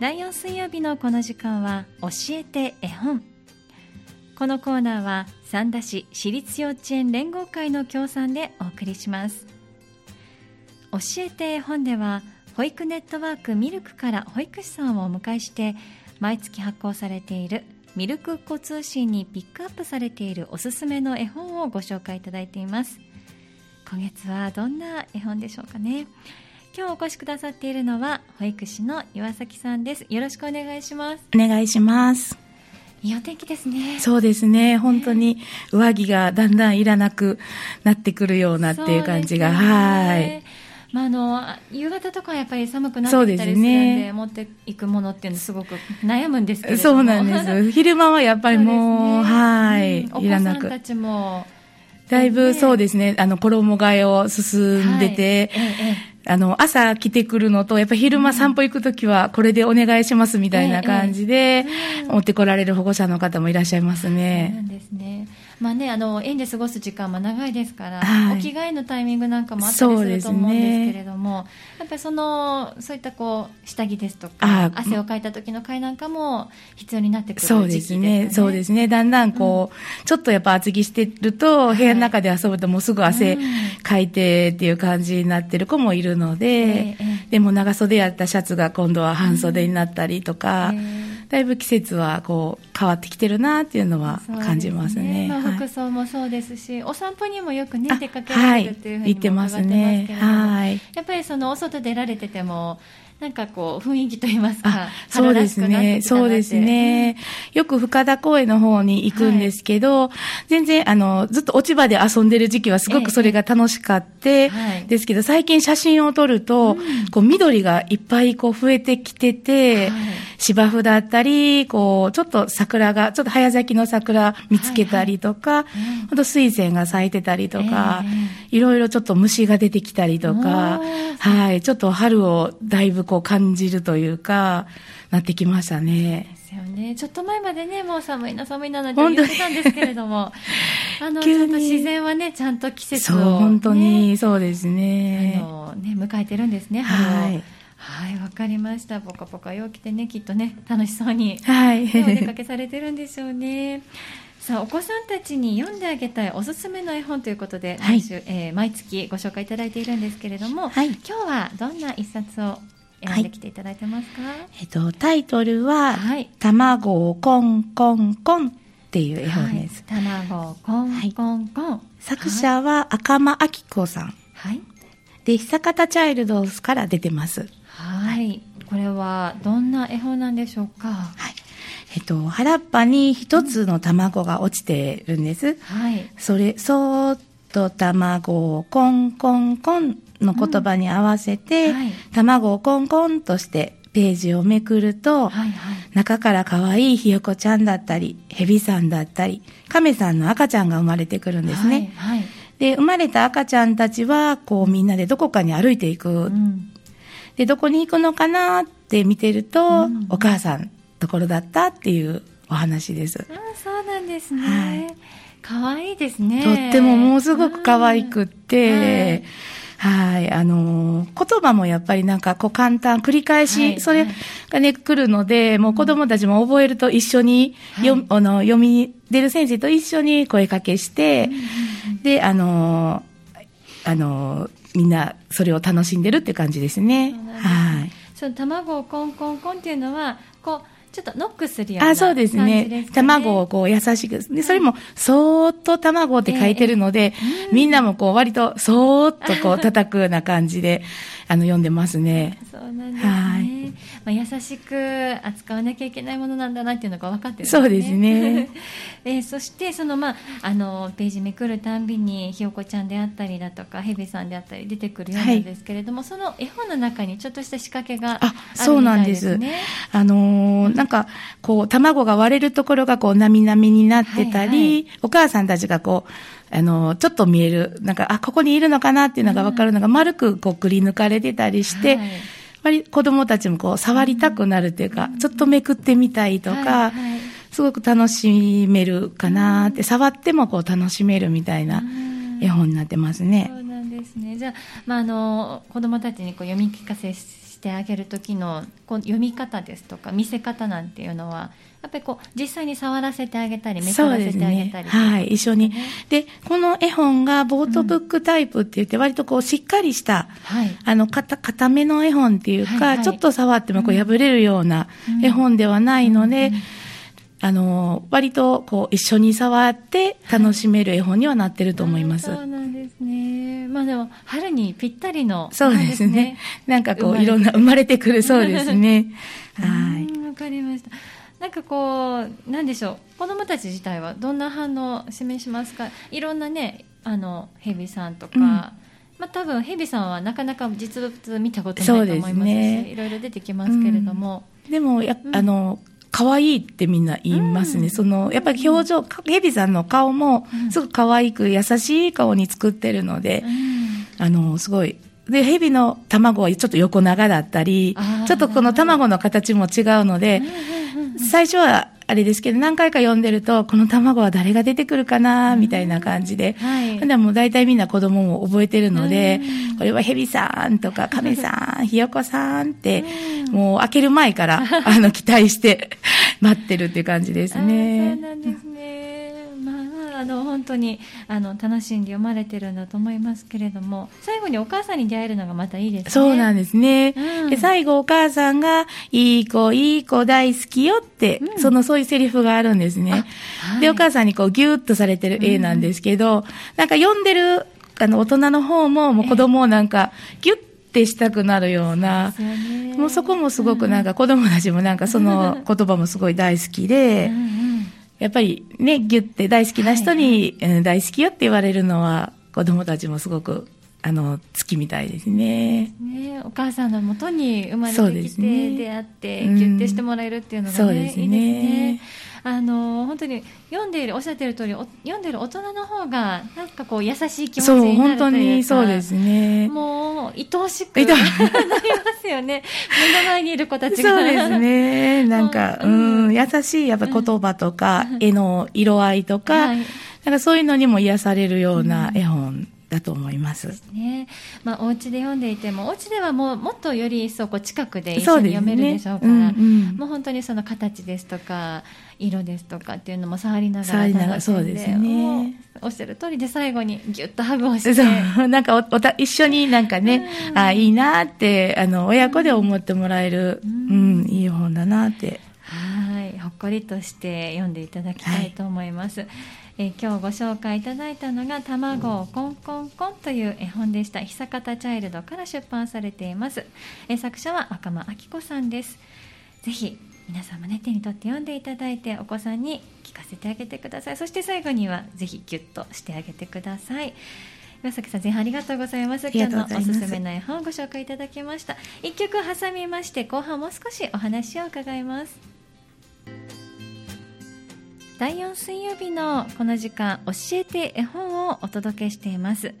第4水曜日のこの時間は教えて絵本。このコーナーは三田市私立幼稚園連合会の協賛でお送りします。教えて絵本では保育ネットワークミルクから保育士さんをお迎えして毎月発行されているミルクっ子通信にピックアップされているおすすめの絵本をご紹介いただいています。今月はどんな絵本でしょうかね。今日お越しくださっているのは保育士の岩崎さんです。よろしくお願いします。お願いします。いいお天気ですね。そうですね。本当に上着がだんだんいらなくなってくるようなっていう感じが、ね、はい。まあ、あの夕方とかやっぱり寒くなってきたりするんで、ね、持っていくものっていうのすごく悩むんですけどそうなんです。昼間はやっぱりもう、ね、はい、うん、いらなく。お子さんたちも。だいぶそうですね、あの衣替えを進んでて、はい。ええあの、朝来てくるのと、やっぱ昼間散歩行くときは、これでお願いしますみたいな感じで、持ってこられる保護者の方もいらっしゃいますね。そうなんですね。まあね、あの、園で過ごす時間も長いですから、はい、お着替えのタイミングなんかもあったりすると思うんですけれども、ね、やっぱりその、そういったこう、下着ですとか、汗をかいた時の会なんかも必要になってくる時期ですね。そうですね。そうですね。だんだんこう、うん、ちょっとやっぱ厚着してると、部屋の中で遊ぶともうすぐ汗かいてっていう感じになってる子もいるので、えー、でも長袖やったシャツが今度は半袖になったりとか、えーだいぶ季節はこう変わってきてるなっていうのは感じますね。すね。まあ、服装もそうですし、はい、お散歩にもよくね出かけられるっていうふうにも伺ってますけれども、はい。ね。はい、やっぱりそのお外出られててもなんかこう、雰囲気といいますか、そうですね、そうですね。よく深田公園の方に行くんですけど、はい、全然、あの、ずっと落ち葉で遊んでる時期はすごくそれが楽しかって、ええ、ですけど、最近写真を撮ると、うん、こう、緑がいっぱいこう増えてきてて、はい、芝生だったり、こう、ちょっと桜が、ちょっと早咲きの桜見つけたりとか、はいはい、と水仙が咲いてたりとか、え、いろいろちょっと虫が出てきたりとか、はい、ちょっと春をだいぶこう感じるというか、なってきましたね。ですよね。ちょっと前までね、もう寒いな寒いななんて言ってたんですけれども、あの、ちょっと自然はね、ちゃんと季節を、ね、そう、本当にそうですね。あの、ね、迎えてるんですね、はい。はい、わかりました。ぽかぽか陽気でね、きっとね、楽しそうに、はい、お出かけされてるんでしょうね。さあお子さんたちに読んであげたいおすすめの絵本ということで、はい、毎週、えー、毎月ご紹介いただいているんですけれども、はい、今日はどんな一冊を選んできていただいてますか、はい、えっと、タイトルは、はい、卵をコンコンコンっていう絵本です。はい、卵をコンコンコン。作者は赤間明子さん。はい。で、久方チャイルドスから出てます。はい。これはどんな絵本なんでしょうか？はい。えっと、原っぱに一つの卵が落ちてるんです。はい。それ、そーっと卵をコンコンコンの言葉に合わせて、うんはい、卵をコンコンとしてページをめくると、はいはい、中から可愛いひよこちゃんだったり、ヘビさんだったり、亀さんの赤ちゃんが生まれてくるんですね。はいはい、で、生まれた赤ちゃんたちは、こうみんなでどこかに歩いていく。うん、で、どこに行くのかなって見てると、うん、お母さんところだったっていうお話です。あそうなんですね。はい可愛いですね。とってももうすごく可愛くって、はい。あのー、言葉もやっぱりなんかこう簡単、繰り返し、はい、それがね、来るので、もう子供たちも覚えると一緒に、はい、あの読み出る先生と一緒に声かけして、で、あのー、あのー、みんなそれを楽しんでるって感じですね。はい。その卵をコンコンコンっていうのは、こう、ちょっとノックするようなあそうですね。ね卵をこう優しく。で、それも、そーっと卵って書いてるので、えー、みんなもこう割とそーっとこう叩くような感じで、あの、読んでますね。そうなんですね。はいまあ、優しく扱わなきゃいけないものなんだなっていうのが分かってるんですね。そうですね。えー、そしてそのまああのページめくるたんびにひよこちゃんであったりだとかヘビさんであったり出てくるようなんですけれども、はい、その絵本の中にちょっとした仕掛けがあるみですね。そうなんです。あのー、なんかこう卵が割れるところがこうなみなみになってたり、はいはい、お母さんたちがこうあの、ちょっと見える、なんか、あ、ここにいるのかなっていうのが分かるのが、丸くこう、くり抜かれてたりして、はい。割子供たちもこう触りたくなるっていうか、ちょっとめくってみたいとか、すごく楽しめるかなって、触ってもこう楽しめるみたいな絵本になってますね。そうなんですね。じゃあ、まあ、あの、子供たちにこう読み聞かせししてあげる時のこう読み方ですとか見せ方なんていうのはやっぱりこう実際に触らせてあげたりめくらせてあげたり、ね、はい一緒に。でこの絵本がボートブックタイプって言って、割とこうしっかりした、はい、あの硬硬めの絵本っていうか、はいはい、ちょっと触ってもこう破れるような絵本ではないので、うんうんあの、割とこう一緒に触って楽しめる絵本にはなってると思います。そうなんですね。まあでも、春にぴったりの、そうですね。なんかこう、いろんな生まれてくるそうですね。はい。わかりました。なんかこう、なんでしょう、子供たち自体はどんな反応を示しますか？いろんなね、あの、ヘビさんとか、うん。まあ、多分ヘビさんはなかなか実物見たことないと思いますし、ね、いろいろ出てきますけれども。うん、でもや、あの、可愛いってみんな言いますね。うん、その、やっぱり表情、ヘビさんの顔も、すごく可愛く優しい顔に作ってるので、うん、あの、すごい、で、ヘビの卵はちょっと横長だったり、ちょっとこの卵の形も違うので、最初はあれですけど、何回か読んでると、この卵は誰が出てくるかな、みたいな感じで。はい。でも大体みんな子供も覚えてるので、これはヘビさんとか、亀さん、ひよこさんって、もう開ける前から、あの、期待して待ってるっていう感じですね。そうなんですね。あの本当にあの楽しんで読まれてるんだと思いますけれども最後にお母さんに出会えるのがまたいいですね。そうなんですね、うん、で最後お母さんが「いい子いい子大好きよ」って、うん、そのそういうセリフがあるんですね、はい、でお母さんにこうギュッとされてる絵なんですけど、うん、なんか読んでるあの大人の方ももう子供をなんかギュッってしたくなるような、もうそこもすごくなんか子供たちもなんかその言葉もすごい大好きで、うんうんやっぱりね、ギュって大好きな人に、はいはい、大好きよって言われるのは、子供たちもすごく、あの、好きみたいですね。ねお母さんのもとに生まれてきて、ね、出会って、ギュってしてもらえるっていうのがね、そうですねいいですね。あの本当に読んでいるおっしゃってる通り読んでる大人の方がなんかこう優しい気持ちになるというかそう本当にそうですね。もう愛おしくなりますよね。目の前にいる子たちが。そうですね。なんかうん、優しいやっぱ言葉とか、うん、絵の色合いとか、はい、なんかそういうのにも癒されるような絵本、だと思います。ね。まあ、お家で読んでいても、お家ではもう、もっとより一層、こう、近くで一緒に読めるでしょうから、うねうんうん、もう本当にその形ですとか、色ですとかっていうのも触りながら楽しんで、そうですね。おっしゃる通りで最後にぎゅっとハグをして。そう、なんかおおた一緒になんかね、うん、あいいなって、あの、親子で思ってもらえる、うん、うん、いい本だなって。はい、ほっこりとして読んでいただきたいと思います。はいえ今日ご紹介いただいたのが「卵をコンコンコン」という絵本でした。久方チャイルドから出版されています、え作者は赤間明子さんです。ぜひ皆さんもね手に取って読んでいただいてお子さんに聞かせてあげてください。そして最後にはぜひギュッとしてあげてください。岩崎さん前半ありがとうございます。今日のおすすめの絵本をご紹介いただきました。一曲挟みまして後半も少しお話を伺います第4水曜日のこの時間教えて絵本をお届けしています。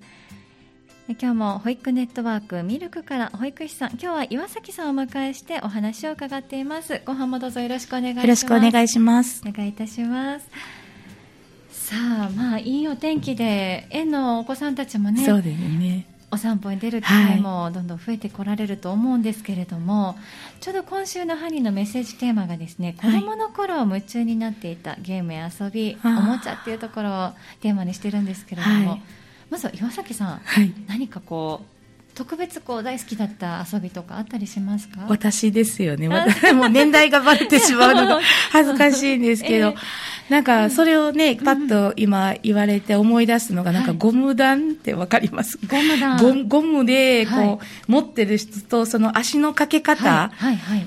今日も保育ネットワークミルクから保育士さん今日は岩崎さんをお迎えしてお話を伺っています。ご飯もどうぞよろしくお願いします。よろしくお願いします。お願いいたします。さあまあいいお天気で園のお子さんたちもねそうですねお散歩に出る機会もどんどん増えてこられると思うんですけれども、はい、ちょうど今週のハニーのメッセージテーマがですね、子供の頃夢中になっていたゲームや遊び、おもちゃっていうところをテーマにしてるんですけれども、はい、まずは岩崎さん、はい、何かこう特別こう大好きだった遊びとかあったりしますか？私ですよね。私 も年代がバレてしまうのが 恥ずかしいんですけど、えー、なんかそれをね、パッと今言われて思い出すのが、なんかゴム弾ってわかります、ゴム弾ゴムでこう、はい、持ってる人とその足のかけ方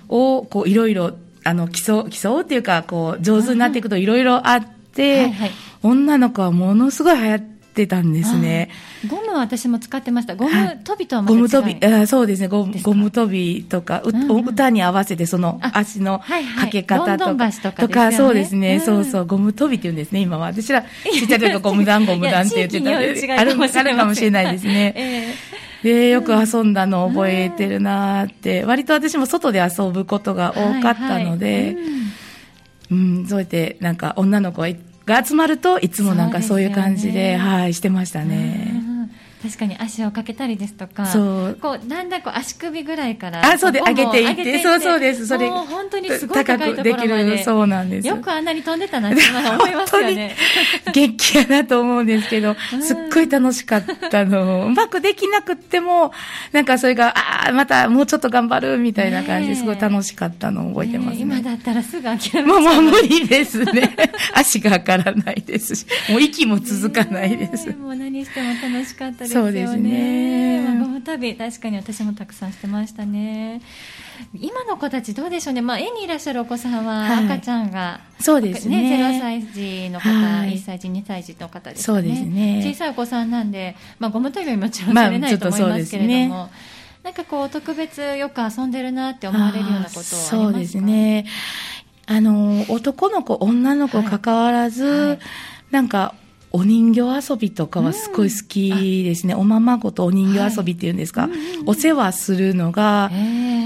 をこうい。ろい。ろあの競う、競うっていうか、こう上手になっていくといろいろあって、はい。はい、女の子はものすごい流行って、ってたんですね。ゴムは私も使ってました。ゴム跳びとはまた違い、ゴム跳び、あそうですね。ゴム、ゴム跳びとか、うんうん、歌に合わせてその足のかけ方とか、はいはい、とか、ね、とかそうですね、うん、そうそう、ゴム跳びって言うんですね、今は。私ら、ちっちゃい時ゴム弾、ゴム弾って言ってたんで、あるあるかもしれないですね。えー、で、よく遊んだのを覚えてるなって、割と私も外で遊ぶことが多かったので、はいはい。うん、うん、そうやって、なんか女の子がが集まるといつもなんかそういう感じで、ね、はいしてましたね。確かに足をかけたりですとかそう。こうだんだんこう足首ぐらいからあそうで上げていってそうそうですそれ。もう本当にすごい高いところまで。そうなんです。よくあんなに飛んでたなって思いますよね。元気やなと思うんですけど、すっごい楽しかったの。うまくできなくっても、なんかそれが、ああ、またもうちょっと頑張るみたいな感じですごい楽しかったのを覚えてますね。今だったらすぐ諦めもうもう無理ですね。足が上がらないですし、もう息も続かないです。もう何しても楽しかったですよね。そうですね。まあ、ゴム旅、確かに私もたくさんしてましたね。今の子たちどうでしょうね、まあ、園にいらっしゃるお子さんは赤ちゃんが、はい、そうですね。ね0歳児の方、はい、1歳児、2歳児の方ですね。そうですね。小さいお子さんなんで、まあ、ゴム跳びはもちろんされないと思いますけれども、まあね、なんかこう特別よく遊んでるなって思われるようなことはありますか？そうですね。あの男の子女の子関わらず、はいはい、なんかお人形遊びとかはすごい好きですね。うん、おままごとお人形遊びっていうんですか？はい、お世話するのが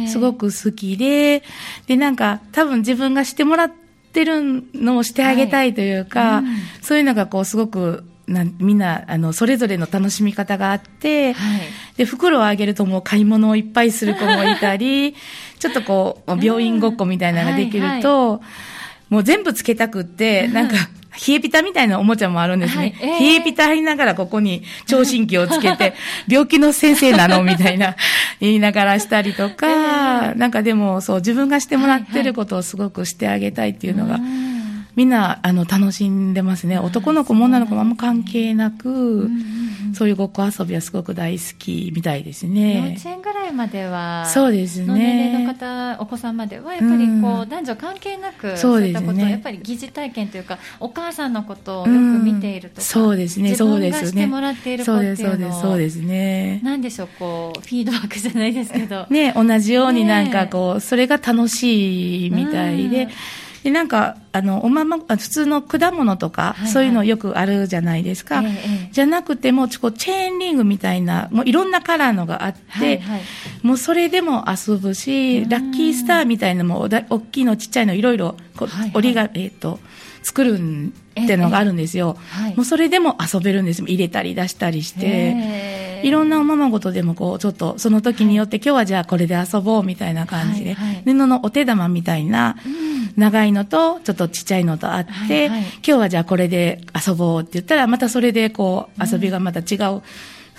すごく好きで、で、なんか多分自分がしてもらってるのをしてあげたいというか、はいうん、そういうのがこうすごくなみんなあのそれぞれの楽しみ方があって、はい、で袋をあげるともう買い物をいっぱいする子もいたり ちょっとこう病院ごっこみたいなのができると、はいはい、もう全部つけたくって、なんか冷えピタみたいなおもちゃもあるんですね。はいえー、冷えピタありながらここに聴診器をつけて、病気の先生なのみたいな 言いながらしたりとか、えー、なんかでもそう自分がしてもらってることをすごくしてあげたいっていうのが、はいはいみんな、あの、楽しんでますね。男の子も女の子もあんま関係なく、そういうごっこ遊びはすごく大好きみたいですね。幼稚園ぐらいまでは、そうですね。年齢の方、お子さんまでは、やっぱりこう、男女関係なく、そういったことを、やっぱり疑似体験というか、お母さんのことをよく見ているとか、そうですね、そうですね。してもらっている子っていうのそうです、そうですね。なんでしょう、こう、フィードバックじゃないですけど。ね、同じようになんかこう、それが楽しいみたいで、でなんかあのおまま普通の果物とか、はいはい、そういうのよくあるじゃないですか、ええ、じゃなくてもこうチェーンリングみたいなもういろんなカラーのがあって、はいはい、もうそれでも遊ぶしラッキースターみたいなのも大きいのちっちゃいのいろいろ折りが、えっ、ー、と作るっていうのがあるんですよ、はい、もうそれでも遊べるんです入れたり出したりして。いろんなおままごとでもこうちょっとその時によって、今日はじゃあこれで遊ぼうみたいな感じで、はいはい、布のお手玉みたいな長いのとちょっとちっちゃいのとあって、はいはい、今日はじゃあこれで遊ぼうって言ったらまたそれでこう遊びがまた違う、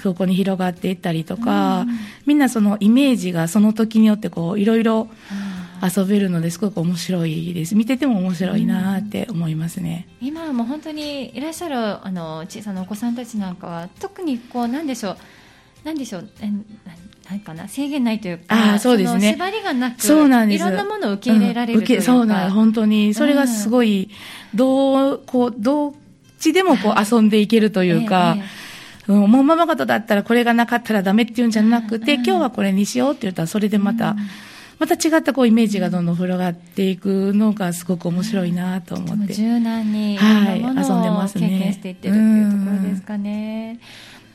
そこに広がっていったりとか、みんなそのイメージがその時によってこういろいろ遊べるのですごく面白いです。見てても面白いなって思いますね、うん、今はもう本当にいらっしゃるあの小さなお子さんたちなんかは特にこうなんでしょう。なんでしょう。えなんかな。制限ないというかあそうですね。縛りがなくそうなんです。いろんなものを受け入れられるというか、うん、そうなん本当にそれがすごい、うん、どうこうどっちでもこう遊んでいけるというか、ええうん、もうママ方だったらこれがなかったらダメっていうんじゃなくて、今日はこれにしようって言ったらそれでまた、また違ったこうイメージがどんどん広がっていくのがすごく面白いなと思って。柔軟に、はい、遊んでますね。経験していってるっていうところですかね。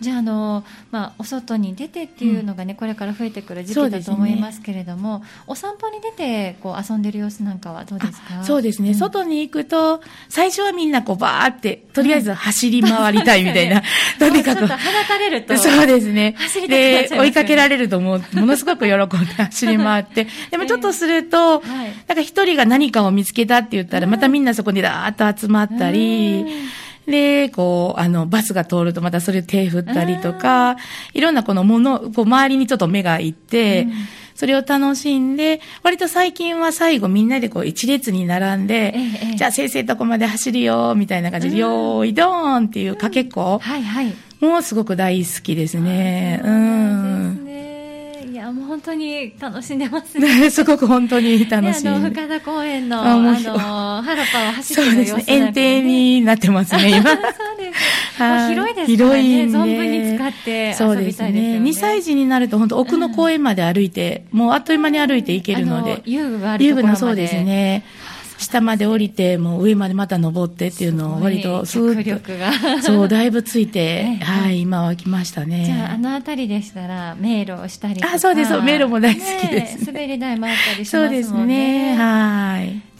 じゃああの、まあ、お外に出てっていうのがね、うん、これから増えてくる時期だと思いますけれども、ね、お散歩に出てこう遊んでる様子なんかはどうですか？そうですね、うん、外に行くと最初はみんなこうバーってとりあえず走り回りたいみたいな、とに。かく放たれるとそうですね。で追いかけられるともうものすごく喜んで走り回って。でもちょっとすると、えーはい、なんか一人が何かを見つけたって言ったら、またみんなそこにダーッと集まったり、で、こう、あの、バスが通るとまたそれ手振ったりとか、いろんなこのもの、こう、周りにちょっと目がいって、うん、それを楽しんで、割と最近は最後みんなでこう一列に並んで、ええ、じゃあ先生とこまで走るよ、みたいな感じで、よーいどーんっていうかけっこ、はいはい。もうすごく大好きですね。うん。やもう本当に楽しんでますね。すごく本当に楽しんで。あの深田公園のあの原っぱを走ってる様子、ね、園庭になってますね今。そうです。は広いですね。広い存分に使って遊びたいですよね。そうですね。2歳児になると本当奥の公園まで歩いて、うん、もうあっという間に歩いて行けるので。遊具があるところまで。遊具のそうですね。下まで降りて、もう上までまた登ってっていうのを割とすーそう、だいぶついて、はい、今は来ましたね。じゃあ、あの辺りでしたら、迷路をしたりとか。あ、そうです、迷路も大好きです、滑り台もあったりしますもんね。そうですね、はい。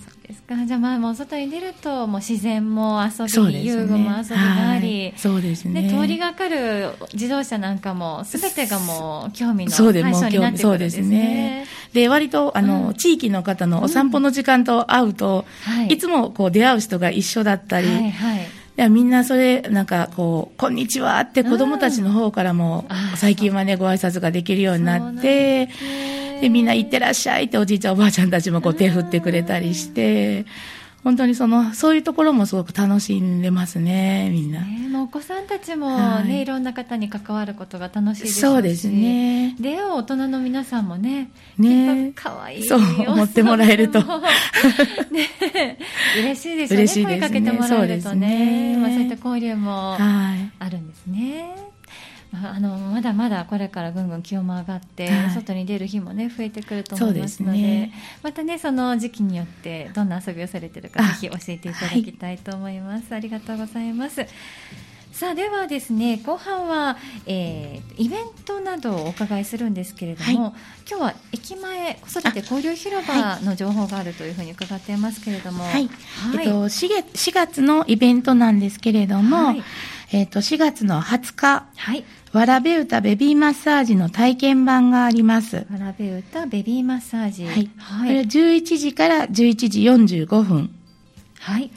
か。あじゃあまあもう外に出るともう自然も遊び、ね、遊具も遊びがあり、そうですね。通りがかる自動車なんかもすべてがもう興味の対象になってくるんですね。そうですね。で割とあの、うん、地域の方のお散歩の時間と会うと、うんはい、いつもこう出会う人が一緒だったり。はいはい。やみんなそれ、なんかこう、こんにちはって子供たちの方からも、最近はね、ご挨拶ができるようになって、で、みんな行ってらっしゃいっておじいちゃんおばあちゃんたちもこう手振ってくれたりして、本当にその、そういうところもすごく楽しんでますね、みんな。ね、もうお子さんたちもね、はい、いろんな方に関わることが楽しいですしそうですね。出会う大人の皆さんもね、ねかわいい。そう、思ってもらえると。ね、嬉しいですよね。嬉しいですね。声かけてもらえるとね。ねまあ、そういった交流もあるんですね。はいあのまだまだこれからぐんぐん気温も上がって、はい、外に出る日もね増えてくると思いますので、ね、またねその時期によってどんな遊びをされてるかぜひ教えていただきたいと思います、はい、ありがとうございます。さあではですね後半は、えー、イベントなどをお伺いするんですけれども、はい、今日は駅前子育て交流広場の情報があるというふうに伺っていますけれども、はい、はい、えっと、4, 月4月のイベントなんですけれども、はい、えっと4月の20日、はい、わらべ歌ベビーマッサージの体験版があります。わらべ歌ベビーマッサージ。はい。はい、これ11時から11時45分。はい。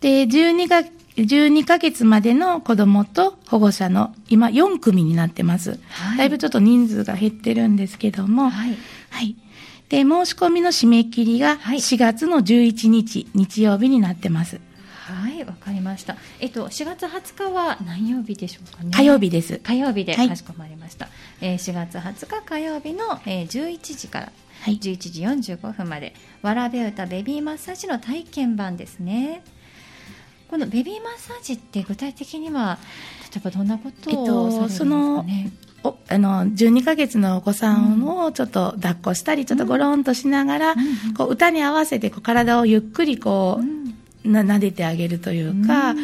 で、12か、12ヶ月までの子供と保護者の今4組になってます。はい、だいぶちょっと人数が減ってるんですけども。はい。はい。で、申し込みの締め切りが4月の11日、日曜日になってます。はいわかりました。えっと4月20日は何曜日でしょうかね？火曜日です。火曜日でかしこまりました、はい、えー、4月20日火曜日の、えー、11時から11時45分まで、わらべ歌ベビーマッサージの体験版ですね。このベビーマッサージって具体的には例えばどんなことをされるんですかね、えっとおあの12ヶ月のお子さんをちょっと抱っこしたり、ちょっとゴロンとしながら、こう歌に合わせてこう体をゆっくりこう、な撫でてあげるというか、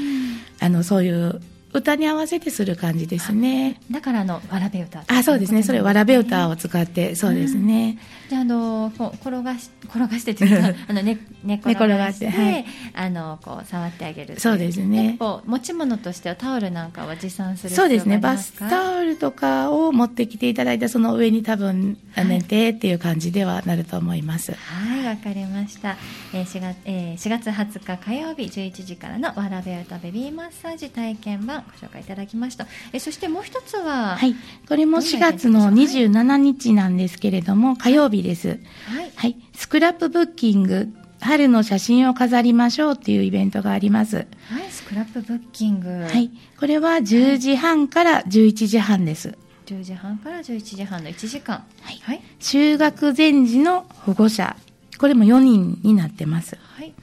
あのそういう歌に合わせてする感じですね。だからあのわらべ歌、あ、そうですね。それわらべ歌を使ってそうですね。じゃあの転がし 転がしてというか あの寝寝転がして、はい、あのこう触ってあげる。そうですね。持ち物としてはタオルなんかは持参するそうですね。バスタオルとかを持ってきていただいてその上に多分寝てっていう感じではなると思います。はい、わかりました。えー、4月、えー、4月20日火曜日11時からのわらべ歌ベビーマッサージ体験版ご紹介いただきました。えそしてもう一つは、はい、これも4月の27日なんですけれども、火曜日です。はい、はい、スクラップブッキング春の写真を飾りましょうっていうイベントがあります。はい、スクラップブッキング。はい、これは10時半から11時半です。10時半から11時半の1時間。はい。はい、就学前時の保護者。これも4人になってます。はい。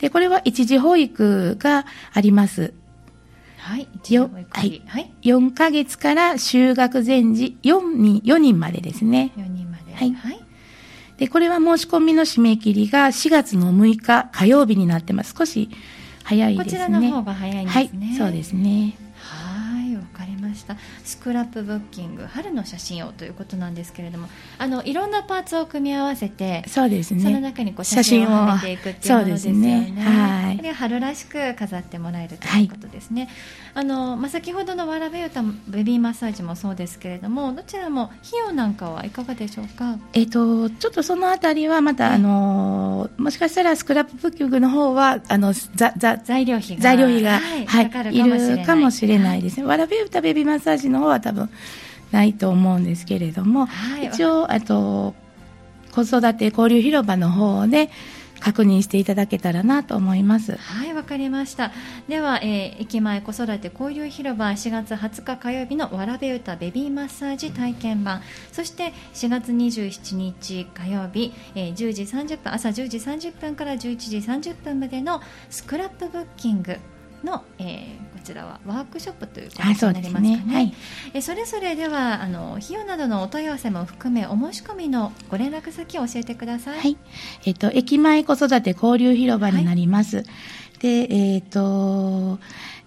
で、これは一時保育があります。はい。よはい。はい。4ヶ月から就学前時4人、4人までですね。4人まで。はい。はい。で、これは申し込みの締め切りが4月の6日火曜日になってます。少し早いですね。こちらの方が早いんですね。はい。そうですね。ました。スクラップブッキング春の写真をということなんですけれどもあのいろんなパーツを組み合わせてそうですね。その中にこう写真をはめていくっていうものですよね。ねはい。春らしく飾ってもらえるということですね、はい、あのまあ、先ほどのわらべ歌ベビーマッサージもそうですけれどもどちらも費用なんかはいかがでしょうか？えっ、とちょっとそのあたりはまた、あのもしかしたらスクラップブッキングの方はあのざざ材料費が材料費が、はいはい、い。るかもしれないですね、わらべ歌ベビーマッサージの方は多分ないと思うんですけれども、はい、一応あと子育て交流広場の方で確認していただけたらなと思います。はいわかりました。では、えー、駅前子育て交流広場4月20日火曜日のわらべ歌ベビーマッサージ体験版。そして4月27日火曜日、えー、10時30分朝10時30分から11時30分までのスクラップブッキングの、えー、こちらはワークショップという形になりますかね。そ、ねはい、えそれぞれではあの費用などのお問い合わせも含めお申し込みのご連絡先を教えてください。はい。えっ、と駅前子育て交流広場になります。はい、でえっ、と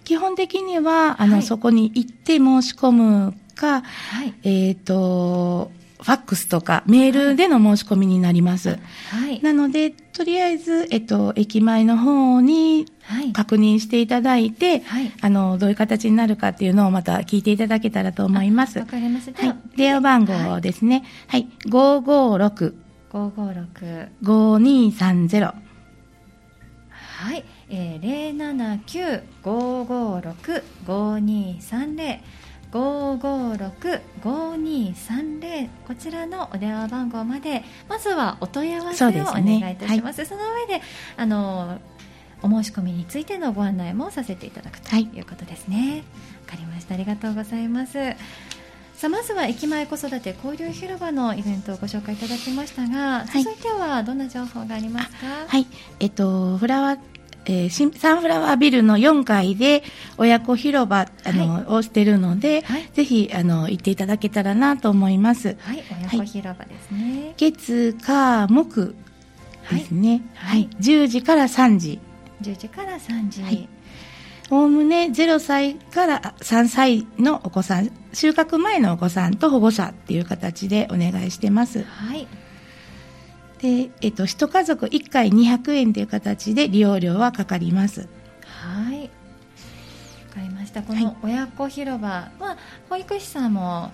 基本的にはあの、はい、そこに行って申し込むか、はい、えっ、とファックスとかメールでの申し込みになります。はい。なので、とりあえず、えっと、駅前の方に確認していただいて、はい、あの、どういう形になるかっていうのをまた聞いていただけたらと思います。わかります。はい。電話番号ですね。はい。556。556。5230。はい。えー、079-556-5230。556-5230こちらのお電話番号までまずはお問い合わせをお願いいたします、ねはい、その上であのお申し込みについてのご案内もさせていただくとい。うことですね。わ、かりました。ありがとうございます。さあまずは駅前子育て交流広場のイベントをご紹介いただきましたが、続いてはどんな情報がありますか？はい。えっとフラワーえー、サンフラワービルの4階で親子広場あの、はい、をしてるので、はい、ぜひあの行っていただけたらなと思います。はい、親子広場ですね。はい、月火木ですね。はい、はい、10時から3時。10時から3時。はいおおむね0歳から3歳のお子さん、収穫前のお子さんと保護者っていう形でお願いしてます。はい。で、えっと、1家族1回200円という形で利用料はかかります。はい。わかりました。この親子広場は、はい、保育士さんも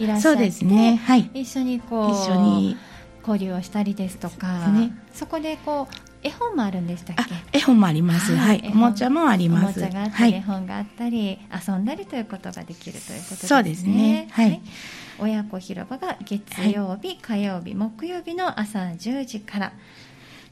いらっしゃって、そうですね。はい。一緒にこう、一緒に交流をしたりですとか、ね、そこでこう、絵本もあるんでしたっけ？絵本もあります、はい、はい、おもちゃもあります。おもちゃがあったり、はい、絵本があったり遊んだりということができるということですね。そうですね。はい、はい親子広場が月曜日、火曜日、木曜日の朝10時から。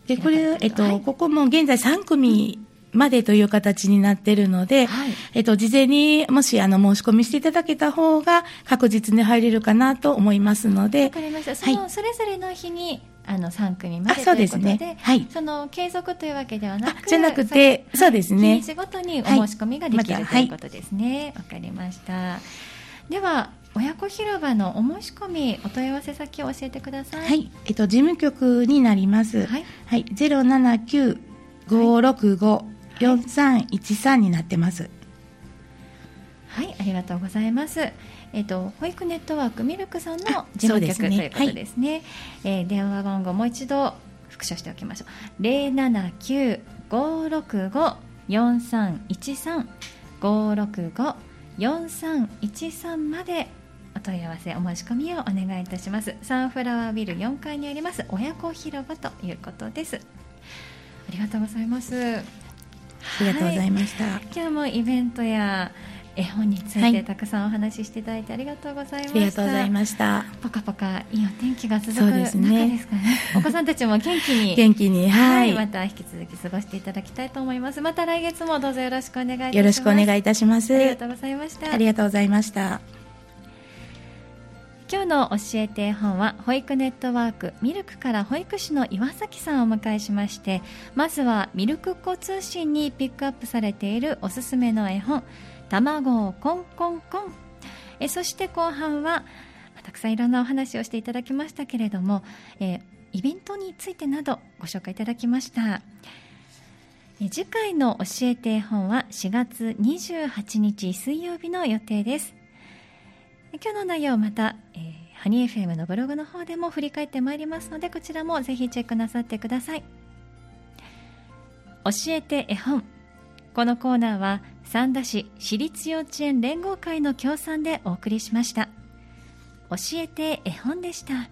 で、これ、えっと、ここも現在3組、までという形になっているので、はい、えっと、事前にもしあの申し込みしていただけた方が確実に入れるかなと思いますので。わかりました。その、それぞれの日にあの3組までということで、ね、はい、その継続というわけではなくじゃなくて、そうですね。日ごとにお申し込みができる、はい、ということですね。わ、かりました。では、親子広場のお申し込みお問い合わせ先を教えてください。はい、えっと事務局になります。はい、はい、ゼロ七九五六五四三一三になってます。はい、ありがとうございます。えっ、と保育ネットワークミルクさんの事務局、ね、ということです。ね。はい、えー、電話番号もう一度復唱しておきましょう。零七九五六五四三一三。五六五四三一三までお問い合わせお申し込みをお願いいたします。サンフラワービル4階にあります親子広場ということです。ありがとうございます。ありがとうございました、はい、今日もイベントや絵本についてたくさんお話ししていただいてありがとうございました、はい、ありがとうございました。ポカポカいいお天気が続く中ですかね。お子さんたちも元気に 元気にはい、また引き続き過ごしていただきたいと思います。また来月もどうぞよろしくお願いいたします。よろしくお願いいたします。ありがとうございました。ありがとうございました。今日の教えて絵本は保育ネットワークミルクから保育士の岩崎さんをお迎えしましてまずはミルクっ子通信にピックアップされているおすすめの絵本卵をコンコンコン。えそして後半はたくさんいろんなお話をしていただきましたけれども、え、イベントについてなどご紹介いただきました。え次回の教えて絵本は4月28日水曜日の予定です。今日の内容また、えー、ハニー FM のブログの方でも振り返ってまいりますのでこちらもぜひチェックなさってください。教えて絵本。このコーナーは三田市私立幼稚園連合会の協賛でお送りしました。教えて絵本でした。